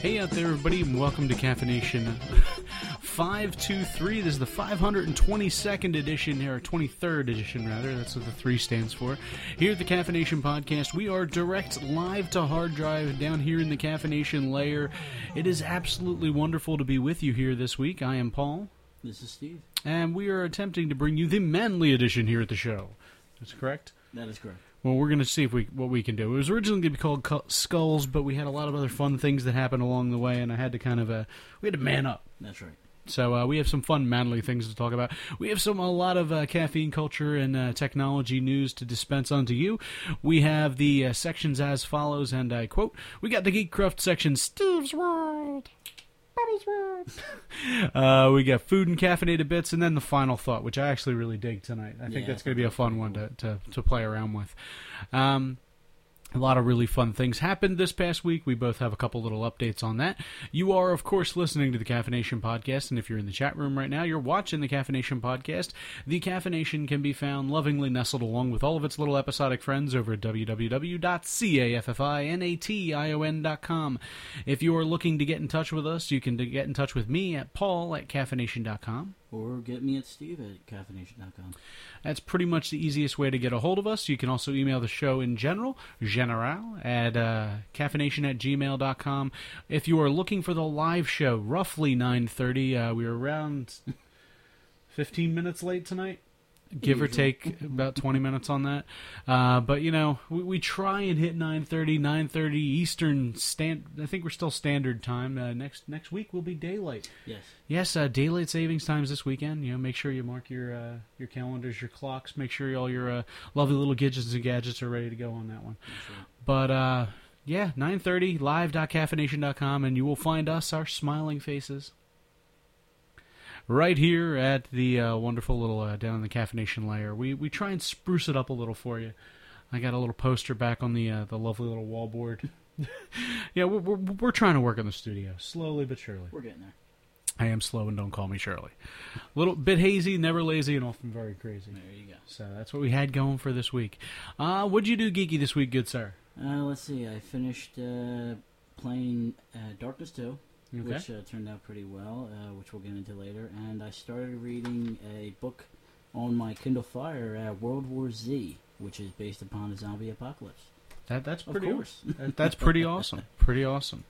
Hey out there, everybody, and welcome to CaffiNation 523. This is the 522nd edition, or 23rd edition, rather. That's what the 3 stands for. Here at the CaffiNation Podcast, we are direct live to hard drive down here in the CaffiNation layer. It is absolutely wonderful to be with you here this week. I am Paul, This is Steve. and we are attempting to bring you the manly edition here at the show. That's correct? That is correct. Well, we're going to see if we what we can do. It was originally going to be called Skulls, but we had a lot of other fun things that happened along the way, and I had to kind of uh, we had to man up. That's right. So uh, we have some fun, manly things to talk about. We have some a lot of uh, caffeine culture and uh, technology news to dispense onto you. We have the uh, sections as follows, and I quote: "We got the Geek Cruft section, Steve's World." Bubbles World. uh, we got food and caffeinated bits, and then the final thought, which I actually really dig tonight. I think Yeah, that's going to be a fun one to, to, to play around with. Um, a lot of really fun things happened this past week. We both have a couple little updates on that. You are, of course, listening to the CaffiNation Podcast, and if you're in the chat room right now, you're watching the CaffiNation Podcast. The CaffiNation can be found lovingly nestled along with all of its little episodic friends over at www.caffination.com. If you are looking to get in touch with us, you can get in touch with me at paul at caffination.com. Or get me at Steve at caffination.com. That's pretty much the easiest way to get a hold of us. You can also email the show in general, general, at uh, caffination at gmail.com. If you are looking for the live show, roughly 9.30, uh, we are around 15 minutes late tonight. Give or take about 20 minutes on that. Uh, but, you know, we, we try and hit 9.30, 9.30 Eastern. Stand, I think we're still standard time. Uh, next next week will be daylight. Yes. Yes, uh, daylight savings times this weekend. You know, make sure you mark your uh, your calendars, your clocks. Make sure all your uh, lovely little gadgets and gadgets are ready to go on that one. Right. But uh, yeah, nine thirty live.caffination.com, and you will find us, our smiling faces, right here at the uh, wonderful little uh, down in the CaffiNation layer. We we try and spruce it up a little for you. I got a little poster back on the uh, the lovely little wallboard. yeah, we're, we're we're trying to work on the studio slowly but surely. We're getting there. I am slow and don't call me Shirley. A little bit hazy, never lazy, and often very crazy. There you go. So that's what we had going for this week. Uh, what'd you do geeky this week, good sir? Uh, let's see. I finished uh, playing uh, Darkness 2, Okay. which uh, turned out pretty well, uh, which we'll get into later. And I started reading a book on my Kindle Fire, uh, World War Z, which is based upon the zombie apocalypse. That that's Of pretty. course. That, that's pretty awesome. Pretty awesome.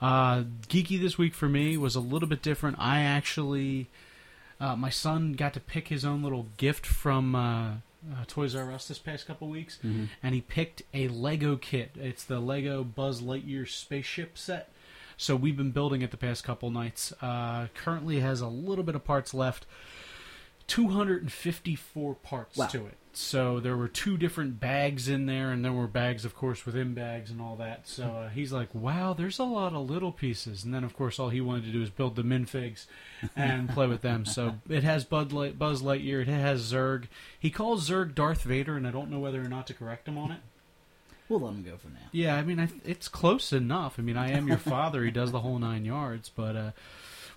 Uh, geeky this week for me was a little bit different. I actually, uh, my son got to pick his own little gift from uh, uh, Toys R Us this past couple weeks, Mm-hmm. and he picked a Lego kit. It's the Lego Buzz Lightyear spaceship set. So we've been building it the past couple nights. Uh, currently has a little bit of parts left. 254 parts Wow. to it. So there were two different bags in there, and there were bags, of course, within bags and all that. So uh, he's like, "Wow, there's a lot of little pieces." And then, of course, all he wanted to do is build the minfigs and play with them. So it has Bud Light, Buzz Lightyear. It has Zurg. He calls Zurg Darth Vader, and I don't know whether or not to correct him on it. We'll let him go for now. Yeah, I mean, I, it's close enough. I mean, I am your father. he does the whole nine yards. But uh,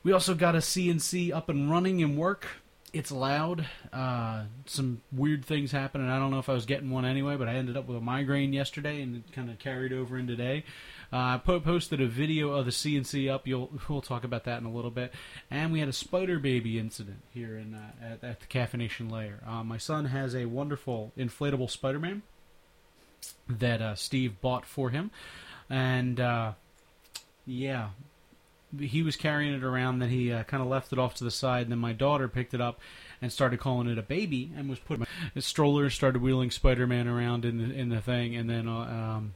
we also got a CNC up and running and work. It's loud. Uh, some weird things happen, and I don't know if I was getting one anyway, but I ended up with a migraine yesterday, and it kind of carried over in today. Uh, I po- posted a video of the CNC up. You'll we'll talk about that in a little bit. And we had a spider baby incident here in uh, at, at the CaffiNation layer. Uh, my son has a wonderful inflatable Spider-Man that uh, Steve bought for him, and uh, yeah, he was carrying it around. Then he uh, kind of left it off to the side. Then my daughter picked it up and started calling it a baby, and was putting a stroller started wheeling Spider Man around in the in the thing, and then uh, um,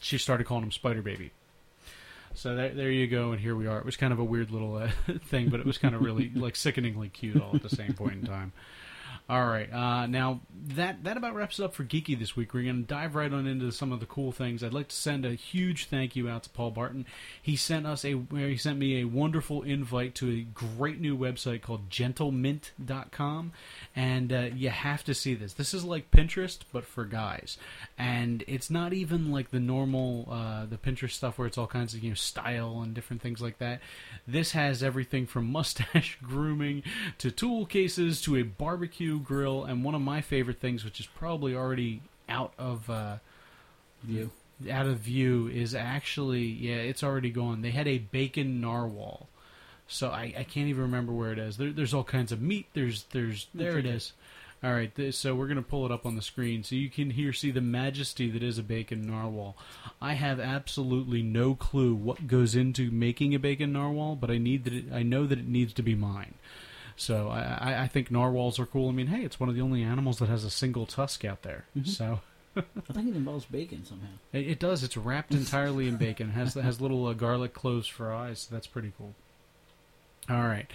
she started calling him Spider Baby. So there, there you go, and here we are. It was kind of a weird little uh, thing, but it was kind of really like sickeningly cute all at the same point in time. All right, uh, now that that about wraps up for Geeky this week. We're going to dive right on into some of the cool things. I'd like to send a huge thank you out to Paul Barton. He sent us a he sent me a wonderful invite to a great new website called GentleMint.com, and uh, you have to see this. This is like Pinterest but for guys, and it's not even like the normal uh, the Pinterest stuff where it's all kinds of you know style and different things like that. This has everything from mustache grooming to tool cases to a barbecue grill, and one of my favorite things, which is probably already out of uh, View. out of view is actually yeah, it's already gone. They had a bacon narwhal, so I, I can't even remember where it is. There, there's all kinds of meat. There's there's there it is. All right, th- so we're gonna pull it up on the screen so you can here see the majesty that is a bacon narwhal. I have absolutely no clue what goes into making a bacon narwhal, but I need that. It, I know that it needs to be mine. So I, I, I think narwhals are cool. I mean, hey, it's one of the only animals that has a single tusk out there. Mhm. So I think it involves bacon somehow. it, it does. It's wrapped entirely in bacon. It has has little uh, garlic cloves for eyes. So that's pretty cool. All right,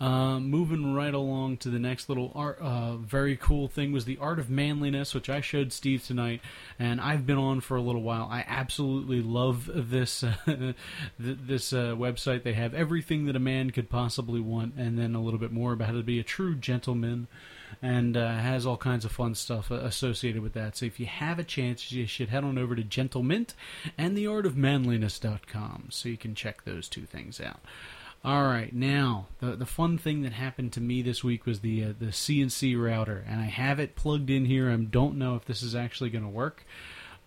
um, moving right along to the next little art, uh, very cool thing was the art of manliness, which I showed Steve tonight, and I've been on for a little while. I absolutely love this uh, th- this uh, website. They have everything that a man could possibly want, and then a little bit more about how to be a true gentleman and uh, has all kinds of fun stuff uh, associated with that. So if you have a chance, you should head on over to Gentlemint and theartofmanliness.com so you can check those two things out. All right, now the the fun thing that happened to me this week was the uh, the CNC router, and I have it plugged in here. I don't know if this is actually going to work,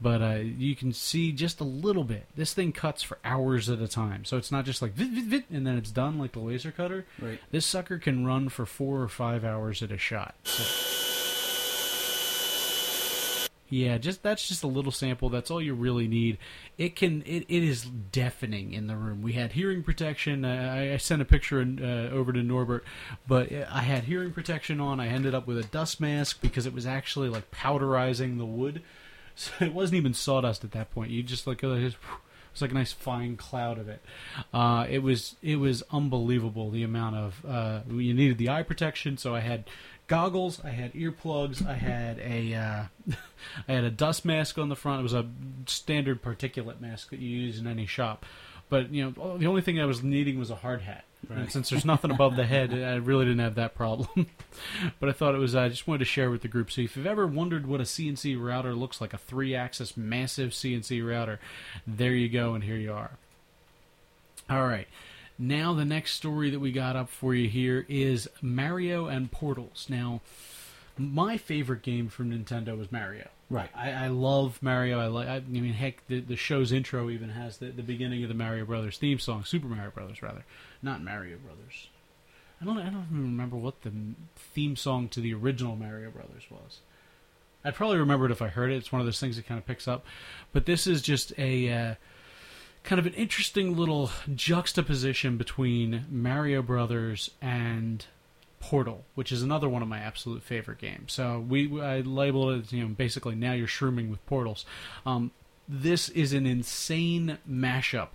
but uh, you can see just a little bit. This thing cuts for hours at a time, so it's not just like vit, vit, vit, and then it's done like the laser cutter. Right. This sucker can run for four or five hours at a shot. So. Yeah, just that's just a little sample. That's all you really need. It can it, it is deafening in the room. We had hearing protection. I, I sent a picture in, uh, over to Norbert, but uh, I had hearing protection on. I ended up with a dust mask because it was actually like powderizing the wood. So it wasn't even sawdust at that point. You just like it was like a nice fine cloud of it. Uh, it was it was unbelievable the amount of uh, you needed the eye protection. So I had goggles, I had earplugs, I had a uh, I had a dust mask on the front. It was a standard particulate mask that you use in any shop. But you know, the only thing I was needing was a hard hat. And since there's nothing above the head, I really didn't have that problem. but I thought it was. I just wanted to share with the group. So if you've ever wondered what a CNC router looks like, a three-axis massive CNC router, there you go, and here you are. All right. Now the next story that we got up for you here is Mario and Portals. Now, my favorite game from Nintendo was Mario. Right. I, I love Mario. I like. I, mean, heck, the, the show's intro even has the, the beginning of the Mario Brothers theme song, Super Mario Brothers, rather, not Mario Brothers. I don't. I don't even remember what the theme song to the original Mario Brothers was. I'd probably remember it if I heard it. It's one of those things that kind of picks up. But this is just a uh, kind of an interesting little juxtaposition between Mario Brothers and Portal, which is another one of my absolute favorite games. So we I labeled it, you know, basically now you're shrooming with portals. Um, this is an insane mashup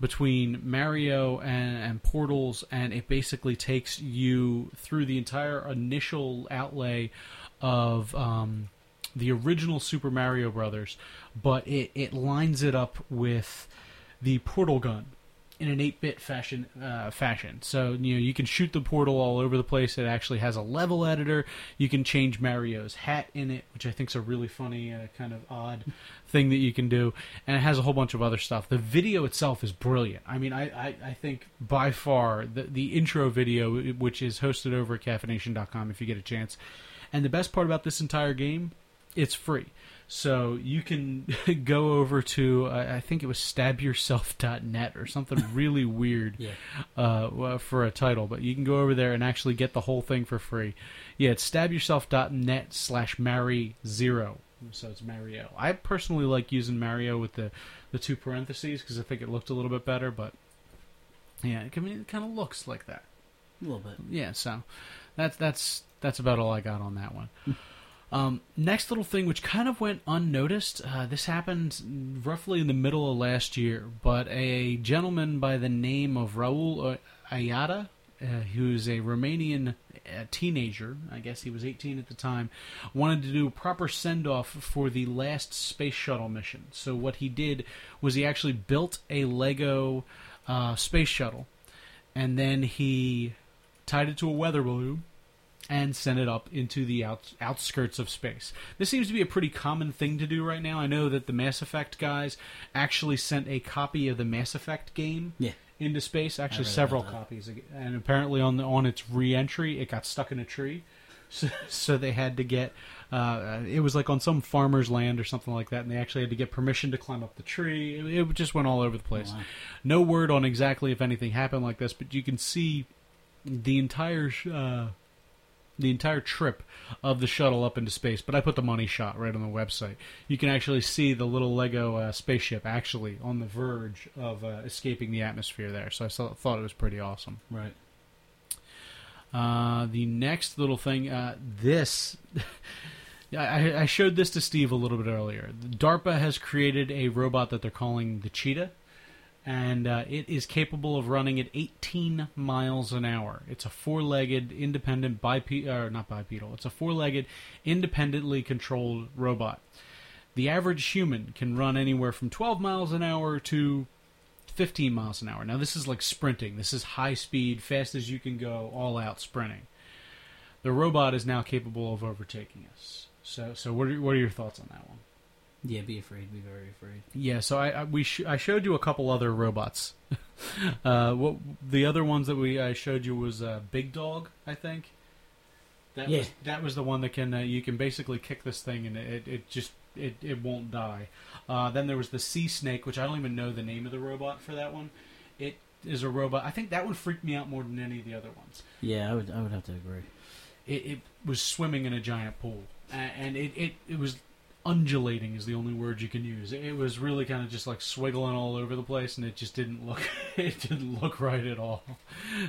between Mario and, and Portals, and it basically takes you through the entire initial outlay of um, the original Super Mario Brothers, but it, it lines it up with the portal gun in an 8-bit fashion uh, fashion. So you know you can shoot the portal all over the place. It actually has a level editor. You can change Mario's hat in it, which I think is a really funny uh, kind of odd thing that you can do. And it has a whole bunch of other stuff. The video itself is brilliant. I mean, I, I, I think by far the the intro video, which is hosted over at caffination.com if you get a chance. And the best part about this entire game, it's free. So you can go over to I think it was stabyourself.net or something really weird Yeah. uh, for a title, but you can go over there and actually get the whole thing for free. Yeah, it's stabyourself.net slash marry zero. So it's Mario. I personally like using Mario with the, the two parentheses because I think it looked a little bit better, but yeah, I mean, it kind of looks like that. A little bit. Yeah, so that's that's that's about all I got on that one. Um, next little thing, which kind of went unnoticed, uh, this happened roughly in the middle of last year, but a gentleman by the name of Raul Oaida, uh, who's a Romanian uh, teenager, I guess he was 18 at the time, wanted to do a proper send off for the last space shuttle mission. So what he did was he actually built a Lego uh, space shuttle, and then he tied it to a weather balloon and send it up into the out, outskirts of space. This seems to be a pretty common thing to do right now. I know that the Mass Effect guys actually sent a copy of the Mass Effect game Yeah. into space, actually several copies, and apparently on the, on its re-entry, it got stuck in a tree. So, so they had to get. Uh, it was like on some farmer's land or something like that, and they actually had to get permission to climb up the tree. It, it just went all over the place. Wow. No word on exactly if anything happened like this, but you can see the entire uh, the entire trip of the shuttle up into space. But I put the money shot right on the website. You can actually see the little Lego uh, spaceship actually on the verge of uh, escaping the atmosphere there. So I saw, thought it was pretty awesome. Right. Uh, the next little thing, uh, this. I, I showed this to Steve a little bit earlier. DARPA has created a robot that they're calling the Cheetah, and uh, it is capable of running at 18 miles an hour. It's a four-legged, independent bipedal, or not bipedal. It's a four-legged, independently controlled robot. The average human can run anywhere from 12 miles an hour to 15 miles an hour. Now, this is like sprinting. This is high speed, fast as you can go, all out sprinting. The robot is now capable of overtaking us. So, so what are, what are your thoughts on that one? Yeah, be afraid. Be very afraid. Yeah, so I, I we sh- I showed you a couple other robots. uh, what the other ones that we I showed you was uh, Big Dog, I think. That Yeah. was that was the one that can uh, you can basically kick this thing and it, it just it, it won't die. Uh, then there was the Sea Snake, which I don't even know the name of the robot for that one. It is a robot. I think that one freaked me out more than any of the other ones. Yeah, I would. I would have to agree. It, it was swimming in a giant pool, and it, it, it was undulating is the only word you can use. It was really kind of just like swiggling all over the place, and it just didn't look it didn't look right at all.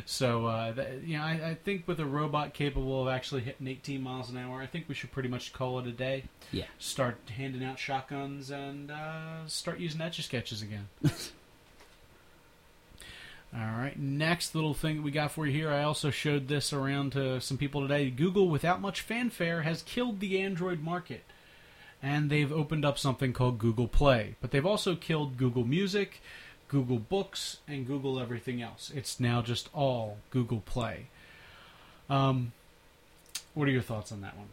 So uh, that, you know, I, I think with a robot capable of actually hitting 18 miles an hour, I think we should pretty much call it a day. Yeah. Start handing out shotguns and uh, start using etch a sketches again. All right, next little thing that we got for you here. I also showed this around to some people today. Google, without much fanfare, has killed the Android market. And they've opened up something called Google Play. But they've also killed Google Music, Google Books, and Google everything else. It's now just all Google Play. Um, what are your thoughts on that one?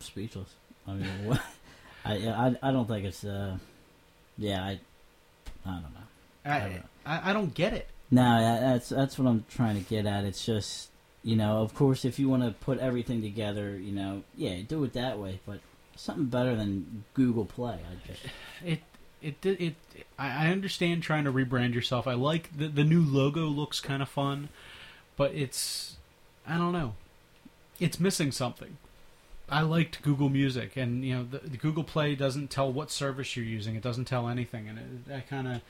Speechless. I mean, what? I, I I don't think it's. uh Yeah, I. I don't know. I, I, I don't get it. No, that's that's what I'm trying to get at. It's just you know, of course, if you want to put everything together, you know, yeah, do it that way. But something better than Google Play. I just it it it, it I I understand trying to rebrand yourself. I like the the new logo looks kind of fun, but it's I don't know. It's missing something. I liked Google Music, and you know the, the Google Play doesn't tell what service you're using. It doesn't tell anything, and it, I kind of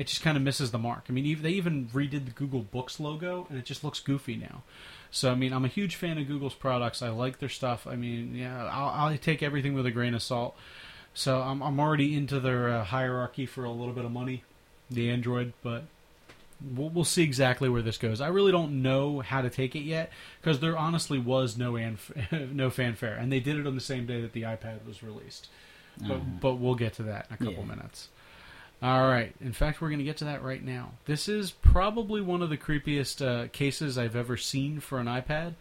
it just kind of misses the mark. I mean, they even redid the Google Books logo, and it just looks goofy now. So I mean, I'm a huge fan of Google's products. I like their stuff. I mean, yeah, I'll, I'll take everything with a grain of salt. So I'm I'm already into their uh, hierarchy for a little bit of money, the Android, but we'll, we'll see exactly where this goes. I really don't know how to take it yet because there honestly was no anf- no fanfare, and they did it on the same day that the iPad was released. But Uh-huh. but we'll get to that in a couple Yeah. minutes. All right. In fact, we're going to get to that right now. This is probably one of the creepiest uh, cases I've ever seen for an iPad.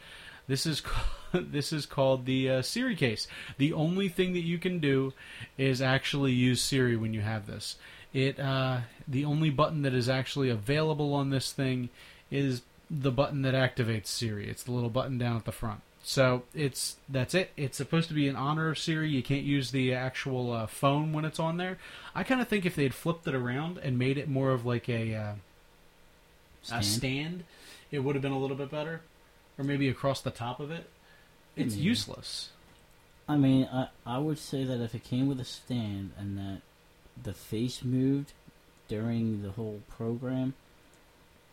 This is this is called the uh, Siri case. The only thing that you can do is actually use Siri when you have this. It uh, the only button that is actually available on this thing is the button that activates Siri. It's the little button down at the front. So it's that's it. It's supposed to be in honor of Siri. You can't use the actual uh, phone when it's on there. I kind of think if they'd flipped it around and made it more of like a uh, a Stand? stand, it would have been a little bit better, or maybe across the top of it. It's Maybe. useless. I mean, I I would say that if it came with a stand and that the face moved during the whole program,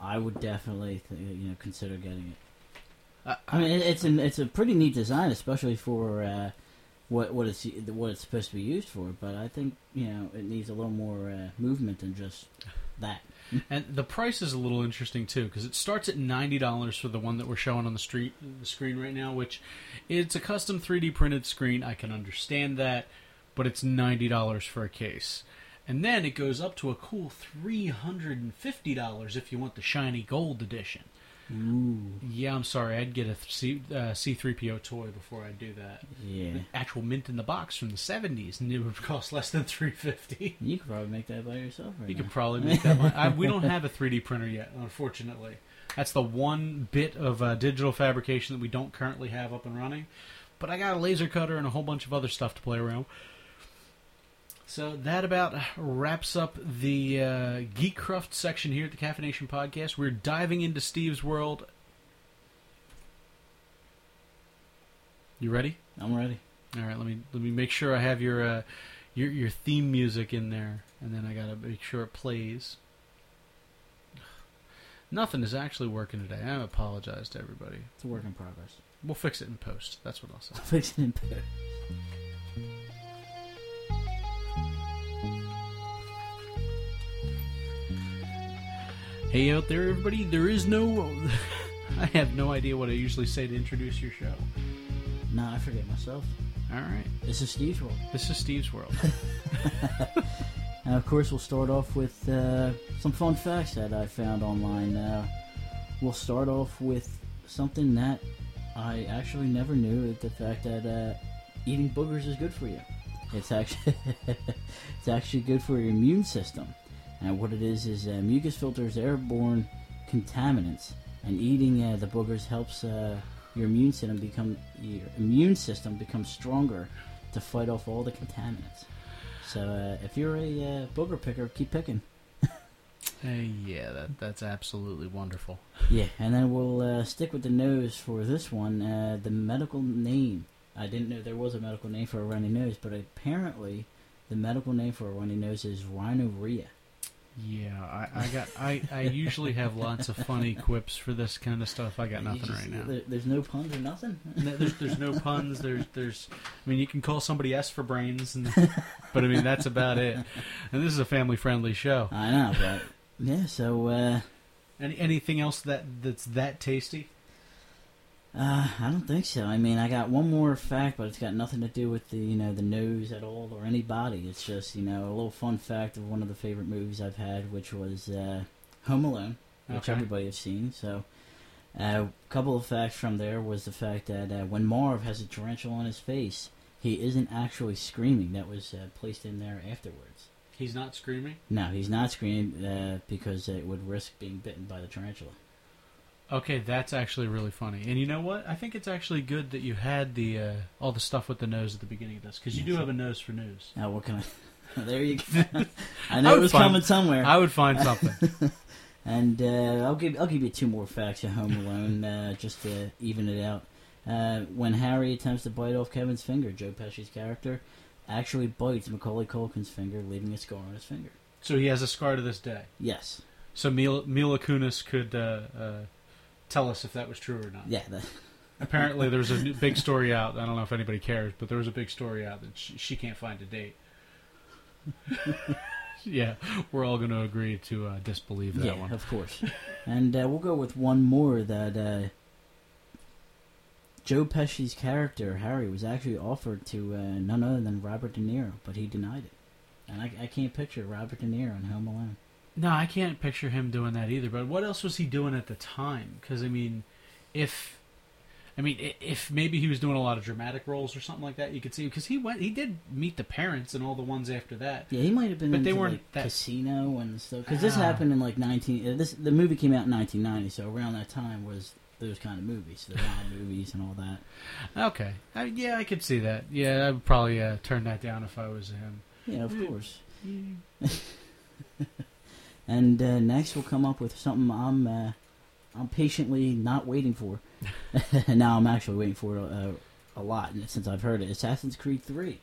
I would definitely th- you know consider getting it. I mean, it's an it's a pretty neat design, especially for uh, what what it's what it's supposed to be used for. But I think you know it needs a little more uh, movement than just that. And the price is a little interesting too because it starts at ninety dollars for the one that we're showing on the street the screen right now, which it's a custom three D printed screen. I can understand that, but it's ninety dollars for a case. And then it goes up to a cool three hundred and fifty dollars if you want the shiny gold edition. Ooh, Yeah, I'm sorry. I'd get a C, uh, C3PO toy before I'd do that. yeah. The actual mint in the box from the 70s, and it would cost less than 350 You could probably make that by yourself right You now. could probably make that one. I, we don't have a 3D printer yet, unfortunately. That's the one bit of uh, digital fabrication that we don't currently have up and running. But I got a laser cutter and a whole bunch of other stuff to play around. So that about wraps up the uh, Geekcraft section here at the CaffiNation Podcast. We're diving into Steve's world. You ready? I'm ready. All right, let me let me make sure I have your uh, your your theme music in there, and then I gotta make sure it plays. Nothing is actually working today. I apologize to everybody. It's a work in progress. We'll fix it in post. That's what I'll say. Fix it in post. Hey out there, everybody! There is no. I have no idea what I usually say to introduce your show. Nah, I forget myself. All right, This is Steve's World. this is Steve's world. And of course, we'll start off with uh, some fun facts that I found online. Uh, we'll start off with something that I actually never knew: the fact that uh, eating boogers is good for you. It's actually it's actually good for your immune system. And what it is is uh, mucus filters airborne contaminants, and eating uh, the boogers helps uh, your immune system become your immune system becomes stronger to fight off all the contaminants. So uh, if you're a uh, booger picker, keep picking. Hey, yeah, that that's absolutely wonderful. Yeah, and then we'll uh, stick with the nose for this one. Uh, the medical name. I didn't know there was a medical name for a runny nose, but apparently the medical name for a runny nose is rhinorrhea. Yeah, I, I got. I, I usually have lots of funny quips for this kind of stuff. I got nothing just- right now. there- there's no puns or nothing. No, there's, there's no puns. There's there's. I mean, you can call somebody S for brains, and, but I mean that's about it. And this is a family friendly show. I know, but yeah. So uh, Any anything else that that's that tasty? Uh, I don't think so. I mean, I got one more fact, but it's got nothing to do with the you know the nose at all or anybody. It's just you know a little fun fact of one of the favorite movies I've had, which was uh, Home Alone. which Okay. everybody has seen. So, uh, a couple of facts from there was the fact that uh, when Marv has a tarantula on his face, he isn't actually screaming. That was uh, placed in there afterwards. He's not screaming. No, he's not screaming uh, because it would risk being bitten by the tarantula. Okay, that's actually really funny. And you know what? I think it's actually good that you had the uh, all the stuff with the nose at the beginning of this because you do have a nose for news. Now, what can I? there you go. I I know it was find- coming somewhere. I would find something. And uh, I'll give I'll give you two more facts of Home Alone uh, just to even it out. Uh, when Harry attempts to bite off Kevin's finger, Joe Pesci's character actually bites Macaulay Culkin's finger, leaving a scar on his finger. so he has a scar to this day. Yes, So Mila, Mila Kunis could uh, uh, tell us if that was true or not. yeah, that, Apparently, there's a big story out. I don't know if anybody cares, but there was a big story out that she, she can't find a date. yeah, we're all going to agree to uh, disbelieve that yeah, one. of course. and uh, we'll go with one more that uh, Joe Pesci's character Harry was actually offered to uh, none other than Robert De Niro, but he denied it. And I, I can't picture Robert De Niro in Home Alone. No, I can't picture him doing that either. But what else was he doing at the time? Because I mean, if I mean, if maybe he was doing a lot of dramatic roles or something like that, you could see because he went, he did meet the parents and all the ones after that. Yeah, he might have been But they weren't like, that- Casino and stuff. Because this Ah. happened in like nineteen. Uh, this the movie came out in nineteen ninety, so around that time was those kind of movies, the mob movies and all that. Okay, uh, yeah, I could see that. Yeah, I would probably uh, turn that down if I was him. Yeah, of course. And uh, next we'll come up with something I'm uh, I'm patiently not waiting for. now I'm actually waiting for it uh, a lot since I've heard it. Assassin's Creed 3,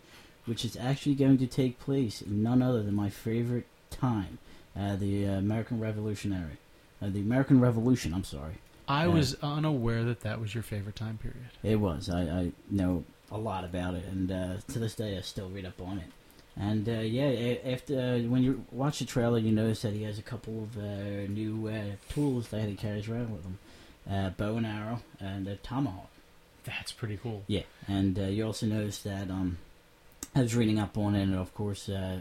which is actually going to take place in none other than my favorite time, uh, the uh, American Revolutionary, uh, the American Revolution. I'm sorry. I was unaware that that was your favorite time period. It was. I, I know a lot about it, and uh, to this day I still read up on it. And uh, yeah, after uh, when you watch the trailer, you notice that he has a couple of uh, new uh, tools that he carries around with him: uh, bow and arrow and a tomahawk. That's pretty cool. Yeah, and uh, you also notice that um, I was reading up on it, and of course, uh,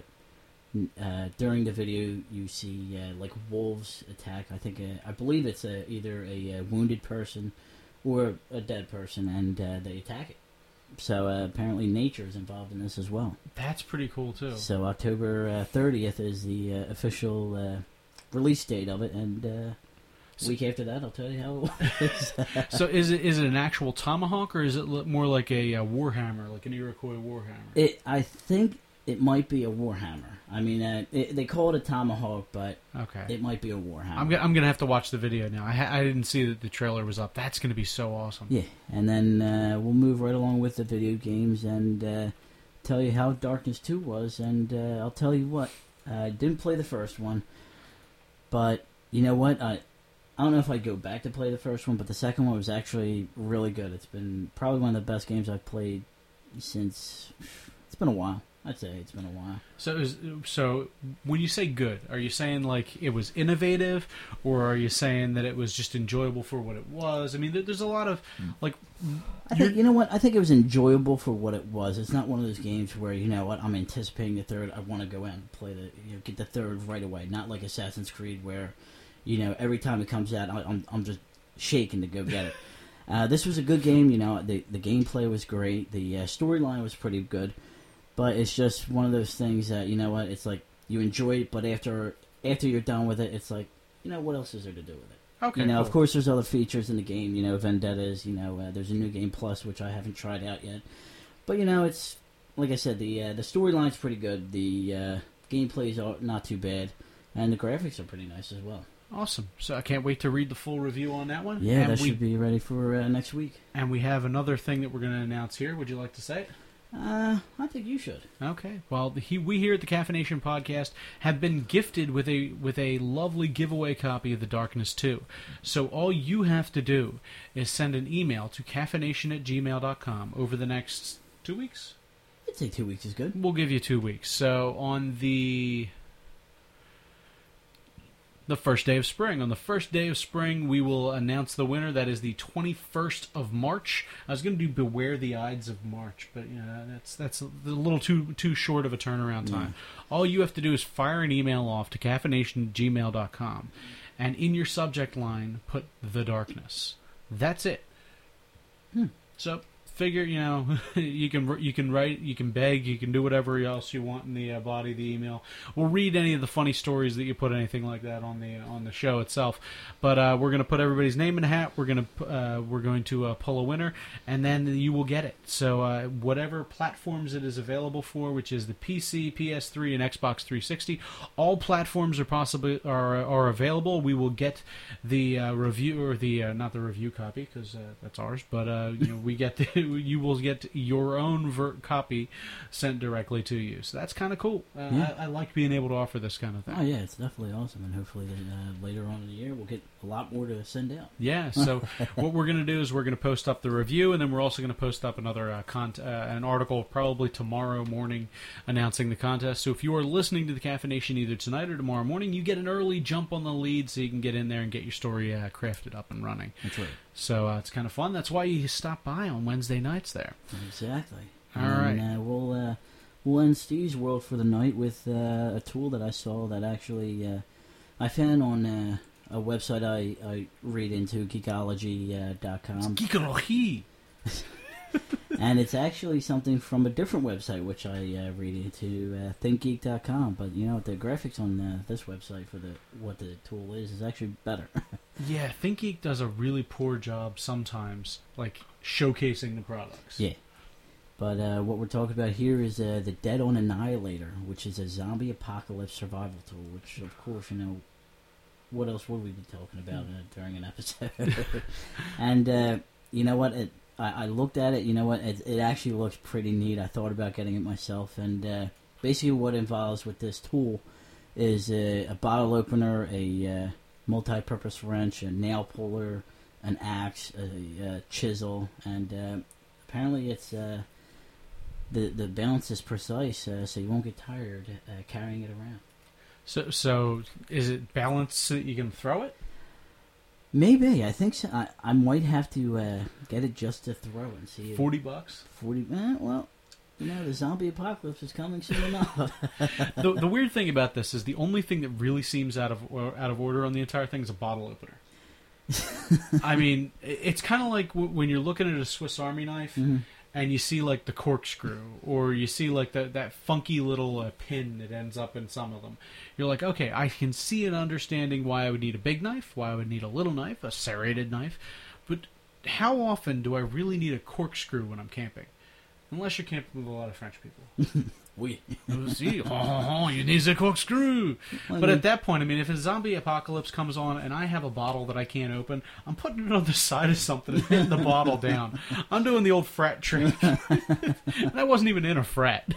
uh, during the video you see uh, like wolves attack. I think uh, I believe it's a, either a, wounded person or a dead person, and uh, they attack it. So uh, apparently nature is involved in this as well. That's pretty cool too. So October uh, thirtieth is the uh, official uh, release date of it, and uh, So- week after that, I'll tell you how it was. So is it is it an actual tomahawk or is it more like a, uh warhammer, like an Iroquois warhammer? it, I think it might be a warhammer. I mean, uh, it, they call it a tomahawk, but Okay. it might be a warhammer. I'm gonna, I'm gonna have to watch the video now. I ha- I didn't see that the trailer was up. That's gonna be so awesome. Yeah, and then uh, we'll move right along with the video games and uh, tell you how Darkness 2 was. And uh, I'll tell you what, I didn't play the first one, but you know what? I I don't know if I'd go back to play the first one, but the second one was actually really good. It's been probably one of the best games I've played since. It's been a while. I'd say it's been a while. So is so when you say good, are you saying like it was innovative, or are you saying that it was just enjoyable for what it was? I mean, there, there's a lot of like I think you know what I think it was enjoyable for what it was. It's not one of those games where you know what I'm anticipating the third. I want to go out and play the you know get the third right away. Not like Assassin's Creed where you know every time it comes out I'm I'm just shaking to go get it. Uh, this was a good game. You know the the gameplay was great. The uh, storyline was pretty good, but it's just one of those things that you know what it's like you enjoy it, but after after you're done with it, it's like you know what else is there to do with it. okay, You know, of course, there's other features in the game. You know, Vendettas. You know, uh, there's a new game plus which I haven't tried out yet. But you know, it's like I said, the uh, the storyline's pretty good. The uh, gameplay's are not too bad, and the graphics are pretty nice as well. awesome. So I can't wait to read the full review on that one. Yeah, and that we should be ready for uh, next week. and we have another thing that we're going to announce here. Would you like to say it? Uh, I think you should. Okay. Well, he, we here at the CaffiNation Podcast have been gifted with a with a lovely giveaway copy of The Darkness 2. So all you have to do is send an email to caffination at gmail.com over the next two weeks. I'd say two weeks is good. We'll give you two weeks. So on the the first day of spring. On the first day of spring, we will announce the winner. That is the 21st of March. I was going to do Beware the Ides of March, but you know, that's that's a little too too short of a turnaround time. All you have to do is fire an email off to caffination@gmail.com, and in your subject line put the darkness. That's it. Hmm. So figure you know you can you can write you can beg you can do whatever else you want in the uh, body of the email. We'll read any of the funny stories that you put anything like that on the on the show itself. But uh, we're going to put everybody's name in a hat. We're going to uh, we're going to uh, pull a winner and then you will get it. So uh, whatever platforms it is available for which is the PC PS3 and Xbox 360 all platforms are possibly are are available. We will get the uh, review or the uh, not the review copy because uh, that's ours but uh, you know we get the, you will get your own ver- copy sent directly to you so that's kind of cool uh, Yeah. I, I like being able to offer this kind of thing Oh yeah, it's definitely awesome, and hopefully uh, later on in the year we'll get a lot more to send out. Yeah. So what we're going to do is we're going to post up the review, and then we're also going to post up another uh, cont- uh, an article probably tomorrow morning announcing the contest. So if you are listening to the CaffiNation either tonight or tomorrow morning, you get an early jump on the lead, so you can get in there and get your story uh, crafted up and running. That's right. So uh, it's kind of fun. That's why you stop by on Wednesday nights there. Exactly. All and, right. Uh, we'll uh, we'll end Steve's world for the night with uh, a tool that I saw that actually uh, I found on uh, a website I, I read into geekologie.com, Geekologie. and it's actually something from a different website which I uh, read into uh, thinkgeek.com. But you know the graphics on uh, this website for the what the tool is is actually better. Yeah, ThinkGeek does a really poor job sometimes, like showcasing the products. Yeah. But uh, what we're talking about here is uh, the Dead on Annihilator, which is a zombie apocalypse survival tool. Which, of course, you know, what else would we be talking about uh, during an episode? and uh, you know what? It, I, I looked at it. You know what? It, it actually looks pretty neat. I thought about getting it myself. And uh, basically, what involves with this tool is a, a bottle opener, a uh, multi-purpose wrench, a nail puller, an axe, a, a chisel, and uh, apparently it's uh, the the balance is precise, uh, so you won't get tired uh, carrying it around. So, so is it balanced so that you can throw it? Maybe I think so. I, I might have to uh, get it just to throw and see. If Forty bucks. Forty. Eh, well, You know, the zombie apocalypse is coming soon enough. the, the weird thing about this is the only thing that really seems out of or out of order on the entire thing is a bottle opener. I mean, it's kind of like w- when you're looking at a Swiss Army knife Mhm. And you see like the corkscrew, or you see like that that funky little uh, pin that ends up in some of them. You're like, okay, I can see and understanding why I would need a big knife, why I would need a little knife, a serrated knife, but how often do I really need a corkscrew when I'm camping? Unless you're camping with a lot of French people. we. Oh, see, oh, oh, oh, you need a corkscrew. But at that point, I mean, if a zombie apocalypse comes on and I have a bottle that I can't open, I'm putting it on the side of something and hitting the bottle down. I'm doing the old frat trick. that wasn't even in a frat.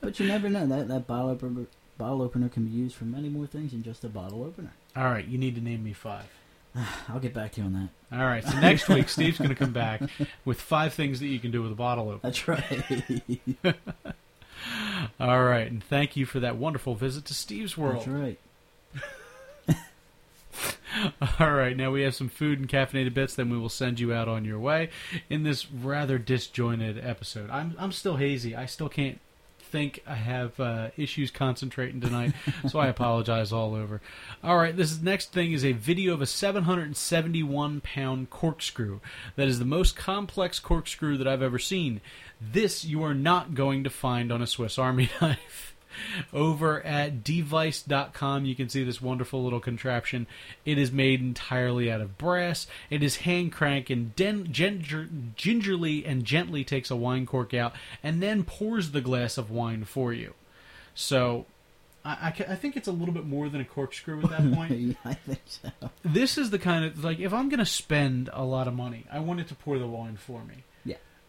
but you never know that that bottle opener, bottle opener can be used for many more things than just a bottle opener. All right, you need to name me five. I'll get back to you on that. All right, so next week Steve's going to come back with five things that you can do with a bottle opener. That's right. All right, and thank you for that wonderful visit to Steve's World. That's right. All right, now we have some food and caffeinated bits. Then we will send you out on your way in this rather disjointed episode. I'm I'm still hazy. I still can't think. I have uh, issues concentrating tonight, so I apologize all over. All right, this next thing is a video of a 771 pound corkscrew. That is the most complex corkscrew that I've ever seen. This you are not going to find on a Swiss Army knife. Over at device.com, you can see this wonderful little contraption. It is made entirely out of brass. It is hand crank and den- ginger- gingerly and gently takes a wine cork out and then pours the glass of wine for you. So, I, I, think it's a little bit more than a corkscrew at that point. I think so. this is the kind of like if I'm going to spend a lot of money, I want it to pour the wine for me.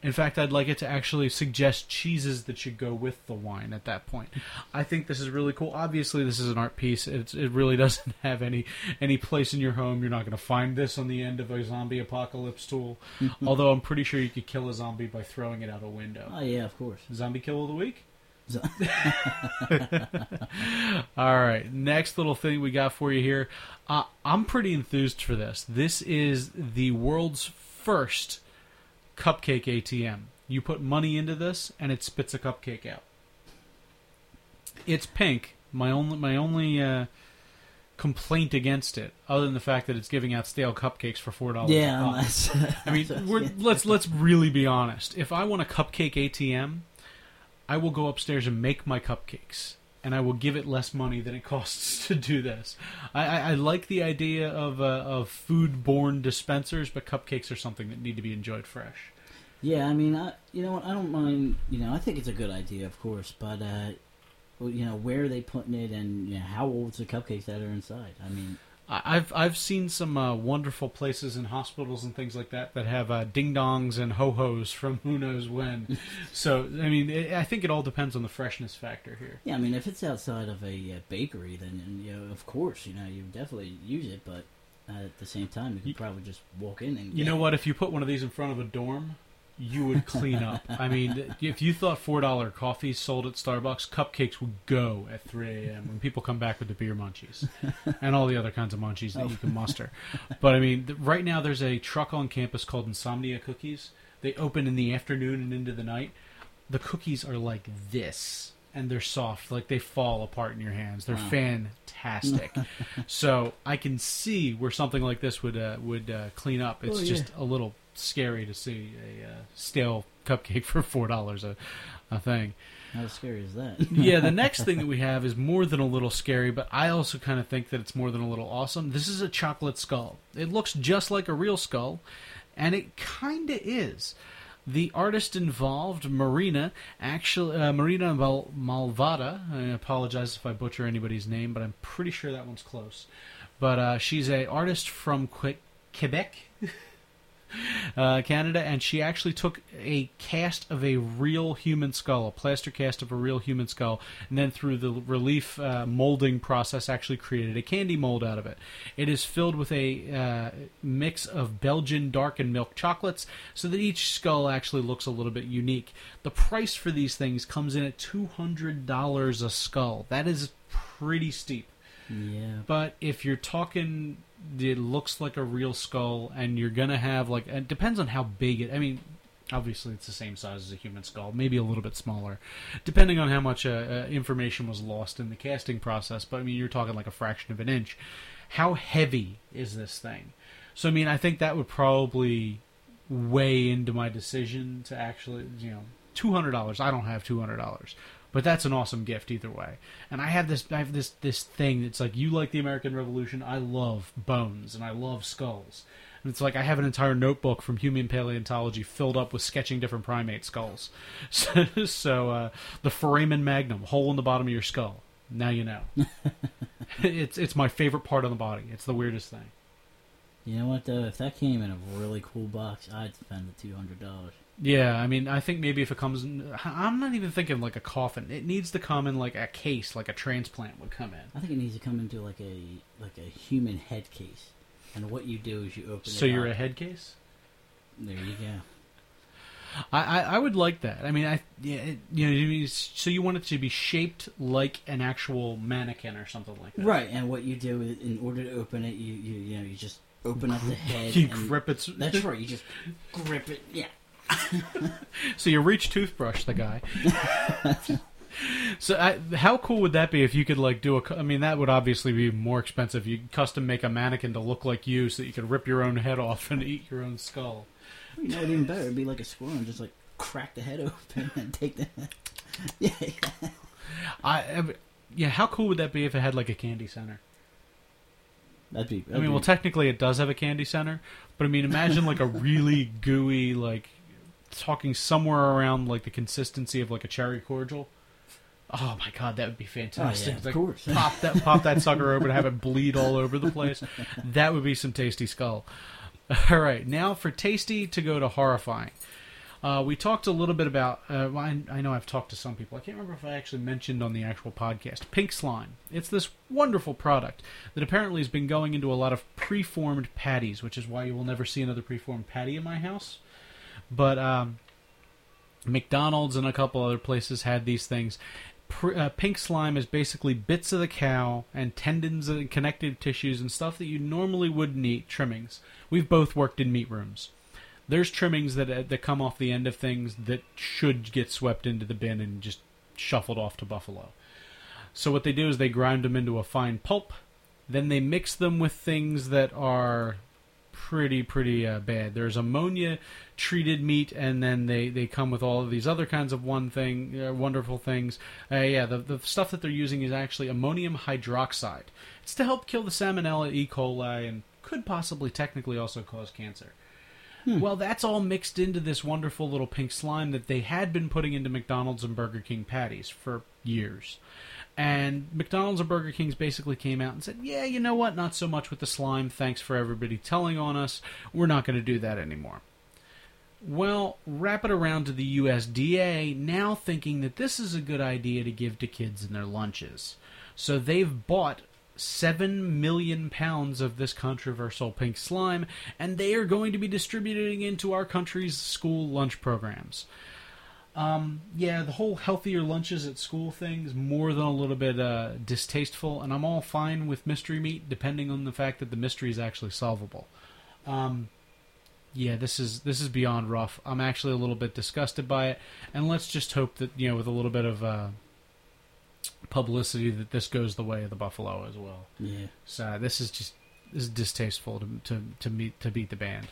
In fact, I'd like it to actually suggest cheeses that should go with the wine at that point. I think this is really cool. Obviously, this is an art piece. It's, it really doesn't have any any place in your home. You're not going to find this on the end of a zombie apocalypse tool. Although I'm pretty sure you could kill a zombie by throwing it out a window. Oh yeah, of course. Zombie kill of the week. All right, next little thing we got for you here. Uh, I'm pretty enthused for this. This is the world's first cupcake ATM. You put money into this, and it spits a cupcake out. It's pink. My only my only uh, complaint against it, other than the fact that it's giving out stale cupcakes for four dollars. yeah, that's, I mean, we're, let's let's really be honest. If I want a cupcake ATM, I will go upstairs and make my cupcakes, and I will give it less money than it costs to do this. I, I, I like the idea of uh, of food-borne dispensers, but cupcakes are something that need to be enjoyed fresh. Yeah, I mean, I you know what? I don't mind. You know, I think it's a good idea, of course, but uh, you know, where are they putting it, and you know, how old's the cupcakes that are inside? I mean, I've I've seen some uh, wonderful places and hospitals and things like that that have uh, ding dongs and ho hos from who knows when. so I mean, it, I think it all depends on the freshness factor here. yeah, I mean, if it's outside of a uh, bakery, then you know, of course, you know, you definitely use it, but uh, at the same time, you could You- probably just walk in and You know what? If you put one of these in front of a dorm, you would clean up. I mean, if you thought four dollar coffees sold at Starbucks, cupcakes would go at three a.m. when people come back with the beer munchies and all the other kinds of munchies that you can muster. But I mean, right now there's a truck on campus called Insomnia Cookies. They open in the afternoon and into the night. The cookies are like this. And they're soft, like they fall apart in your hands. They're Wow. fantastic. so I can see where something like this would uh, would uh, clean up. It's Oh, yeah. just a little scary to see a uh, stale cupcake for four dollars a a thing. How scary is that? yeah, the next thing that we have is more than a little scary, but I also kind of think that it's more than a little awesome. This is a chocolate skull. It looks just like a real skull, and it kind of is. The artist involved, Marina, actually uh, Marina Mal- Malvada. I apologize if I butcher anybody's name, but I'm pretty sure that one's close. But uh, she's a artist from Que- Quebec, uh, Canada, and she actually took a cast of a real human skull, a plaster cast of a real human skull, and then through the relief uh, molding process, actually created a candy mold out of it. It is filled with a uh, mix of Belgian dark and milk chocolates, so that each skull actually looks a little bit unique. The price for these things comes in at two hundred dollars a skull. That is pretty steep. yeah, But if you're talking, it looks like a real skull, and you're gonna have like it depends on how big it. I mean, Obviously, it's the same size as a human skull, maybe a little bit smaller, depending on how much uh, uh, information was lost in the casting process. But I mean, you're talking like a fraction of an inch. How heavy is this thing? So I mean, I think that would probably weigh into my decision to actually, you know, two hundred dollars. I don't have two hundred dollars, but that's an awesome gift either way. And I have this, I have this this thing that's like you like the American Revolution. I love bones and I love skulls. And it's like I have an entire notebook from human paleontology filled up with sketching different primate skulls. So, so uh, the foramen magnum, hole in the bottom of your skull. Now you know. it's it's my favorite part of the body. It's the weirdest thing. You know what though? If that came in a really cool box, I'd spend the two hundred dollars. Yeah, I mean, I think maybe if it comes, in, I'm not even thinking like a coffin. It needs to come in like a case, like a transplant would come in. I think it needs to come into like a like a human head case. And what you do is you open. It. So you're up. a head case. There you go. I, I, I would like that. I mean, I yeah, it, you know, so you want it to be shaped like an actual mannequin or something like that, Right, and what you do is, in order to open it, you you you know you just open up the head. You grip it. That's right. You just grip it. Yeah. So you reach toothbrush the guy. so I, how cool would that be if you could like do a? cu- mean, that would obviously be more expensive. You custom make a mannequin to look like you, so that you could rip your own head off and eat your own skull. You know, even better. It'd be like a squirrel and just like crack the head open and take the. yeah. I, I yeah. How cool would that be if it had like a candy center? That'd be. I that'd mean, well, technically it does have a candy center, but I mean, imagine like a really gooey, like talking somewhere around like the consistency of like a cherry cordial. Oh my god, that would be oh fantastic! yeah, It's of like, course. pop that pop that sucker open, have it bleed all over the place. That would be some tasty skull. All right, now for tasty to go to horrifying. Uh, we talked a little bit about. Uh, I, I know I've talked to some people. I can't remember if I actually mentioned on the actual podcast. Pink slime. It's this wonderful product that apparently has been going into a lot of preformed patties, which is why you will never see another preformed patty in my house. But um, McDonald's and a couple other places had these things. Uh, pink slime is basically bits of the cow and tendons and connective tissues and stuff that you normally wouldn't eat. Trimmings. We've both worked in meat rooms. There's trimmings that uh, that come off the end of things that should get swept into the bin and just shuffled off to buffalo. So what they do is they grind them into a fine pulp. Then they mix them with things that are pretty pretty uh, bad. There's ammonia treated meat, and then they, they come with all of these other kinds of one thing uh, wonderful things. Uh, yeah, the the stuff that they're using is actually ammonium hydroxide. It's to help kill the salmonella, E. coli, and could possibly technically also cause cancer. Well, that's all mixed into this wonderful little pink slime that they had been putting into McDonald's and Burger King patties for years. And McDonald's and Burger King's basically came out and said, "Yeah, you know what? Not so much with the slime. Thanks for everybody telling on us. We're not going to do that anymore." Well, wrap it around to the USDA now thinking that this is a good idea to give to kids in their lunches. So they've bought 7 million pounds of this controversial pink slime, and they are going to be distributing into our country's school lunch programs. Um, yeah, the whole healthier lunches at school thing is more than a little bit uh, distasteful, and I'm all fine with mystery meat, depending on the fact that the mystery is actually solvable. Um, yeah, this is this is beyond rough. I'm actually a little bit disgusted by it, and let's just hope that you know, with a little bit of uh, publicity, that this goes the way of the buffalo as well. Yeah. So this is just this is distasteful to to to meet to beat the band.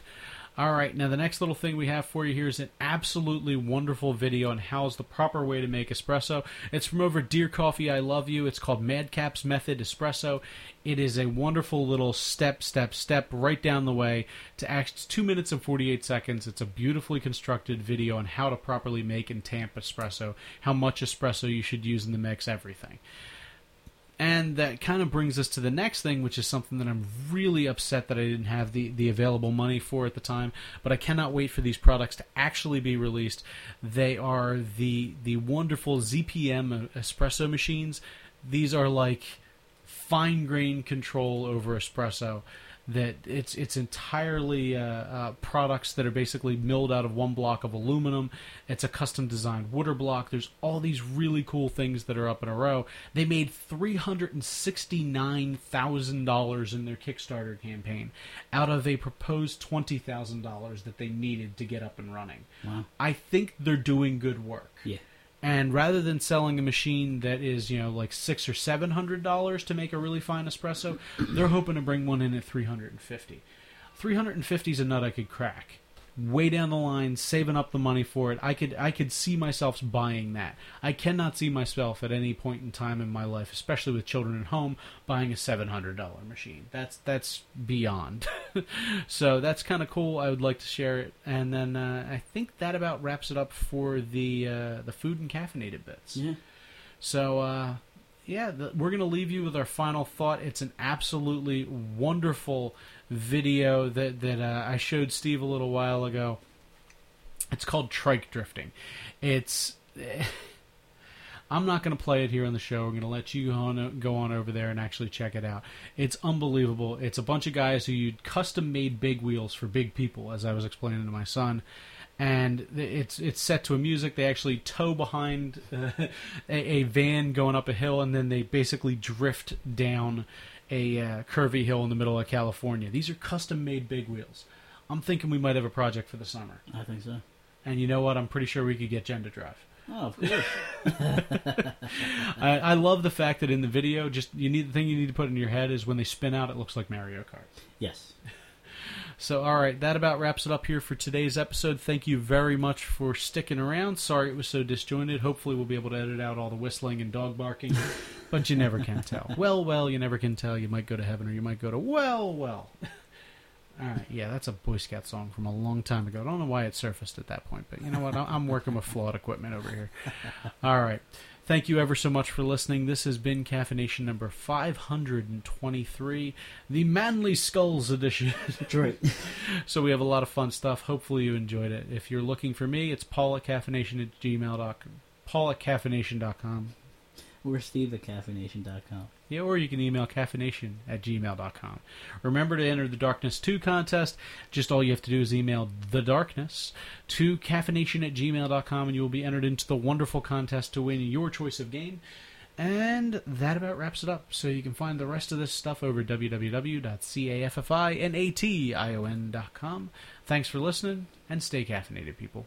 All right, now the next little thing we have for you here is an absolutely wonderful video on how's the proper way to make espresso. It's from over Dear Coffee, I Love You. It's called Madcap's Method Espresso. It is a wonderful little step, step, step right down the way to act. Two minutes and 48 seconds. It's a beautifully constructed video on how to properly make and tamp espresso, how much espresso you should use in the mix, everything. And that kind of brings us to the next thing, which is something that I'm really upset that I didn't have the, the available money for at the time. But I cannot wait for these products to actually be released. They are the the wonderful ZPM espresso machines. These are like fine grain control over espresso. That it's it's entirely uh, uh, products that are basically milled out of one block of aluminum. It's a custom designed water block. There's all these really cool things that are up in a row. They made three hundred and sixty nine thousand dollars in their Kickstarter campaign out of a proposed twenty thousand dollars that they needed to get up and running. Wow. I think they're doing good work. Yeah. And rather than selling a machine that is, you know, like six or seven hundred dollars to make a really fine espresso, they're hoping to bring one in at three hundred and fifty. Three hundred and fifty is a nut I could crack. Way down the line, saving up the money for it, I could I could see myself buying that. I cannot see myself at any point in time in my life, especially with children at home, buying a seven hundred dollar machine. That's that's beyond. so that's kind of cool. I would like to share it, and then uh, I think that about wraps it up for the uh, the food and caffeinated bits. Yeah. So, uh, yeah, the, we're going to leave you with our final thought. It's an absolutely wonderful video that that uh, I showed Steve a little while ago. It's called trike drifting. It's I'm not going to play it here on the show. We're going to let you go on, over there and actually check it out. It's unbelievable. It's a bunch of guys who custom made big wheels for big people, as I was explaining to my son and it's it's set to a music. They actually tow behind uh, a, a, van going up a hill, and then they basically drift down a uh, curvy hill in the middle of California. These are custom made big wheels. I'm thinking we might have a project for the summer. I think so. And you know what? I'm pretty sure we could get Jen to drive. Oh, of course. I, I love the fact that in the video, just you need the thing you need to put in your head is when they spin out, it looks like Mario Kart. yes. So, all right, that about wraps it up here for today's episode. Thank you very much for sticking around. Sorry it was so disjointed. Hopefully, we'll be able to edit out all the whistling and dog barking, but you never can tell. Well, well, you never can tell. You might go to heaven or you might go to well, well. All right, yeah, that's a Boy Scout song from a long time ago. I don't know why it surfaced at that point, but you know what? I'm working with flawed equipment over here. All right. Thank you ever so much for listening. This has been CaffiNation number 523, the Manly Skulls edition. That's right. so we have a lot of fun stuff. Hopefully you enjoyed it. If you're looking for me, it's paul at caffination at gmail.com. Paul at caffination.com. We're Steve at caffination.com. Yeah, or you can email caffination at gmail.com. Remember to enter the Darkness 2 contest. Just all you have to do is email the darkness to caffination at gmail.com and you will be entered into the wonderful contest to win your choice of game. And that about wraps it up. So you can find the rest of this stuff over www.caffination.com. Thanks for listening and stay caffeinated, people.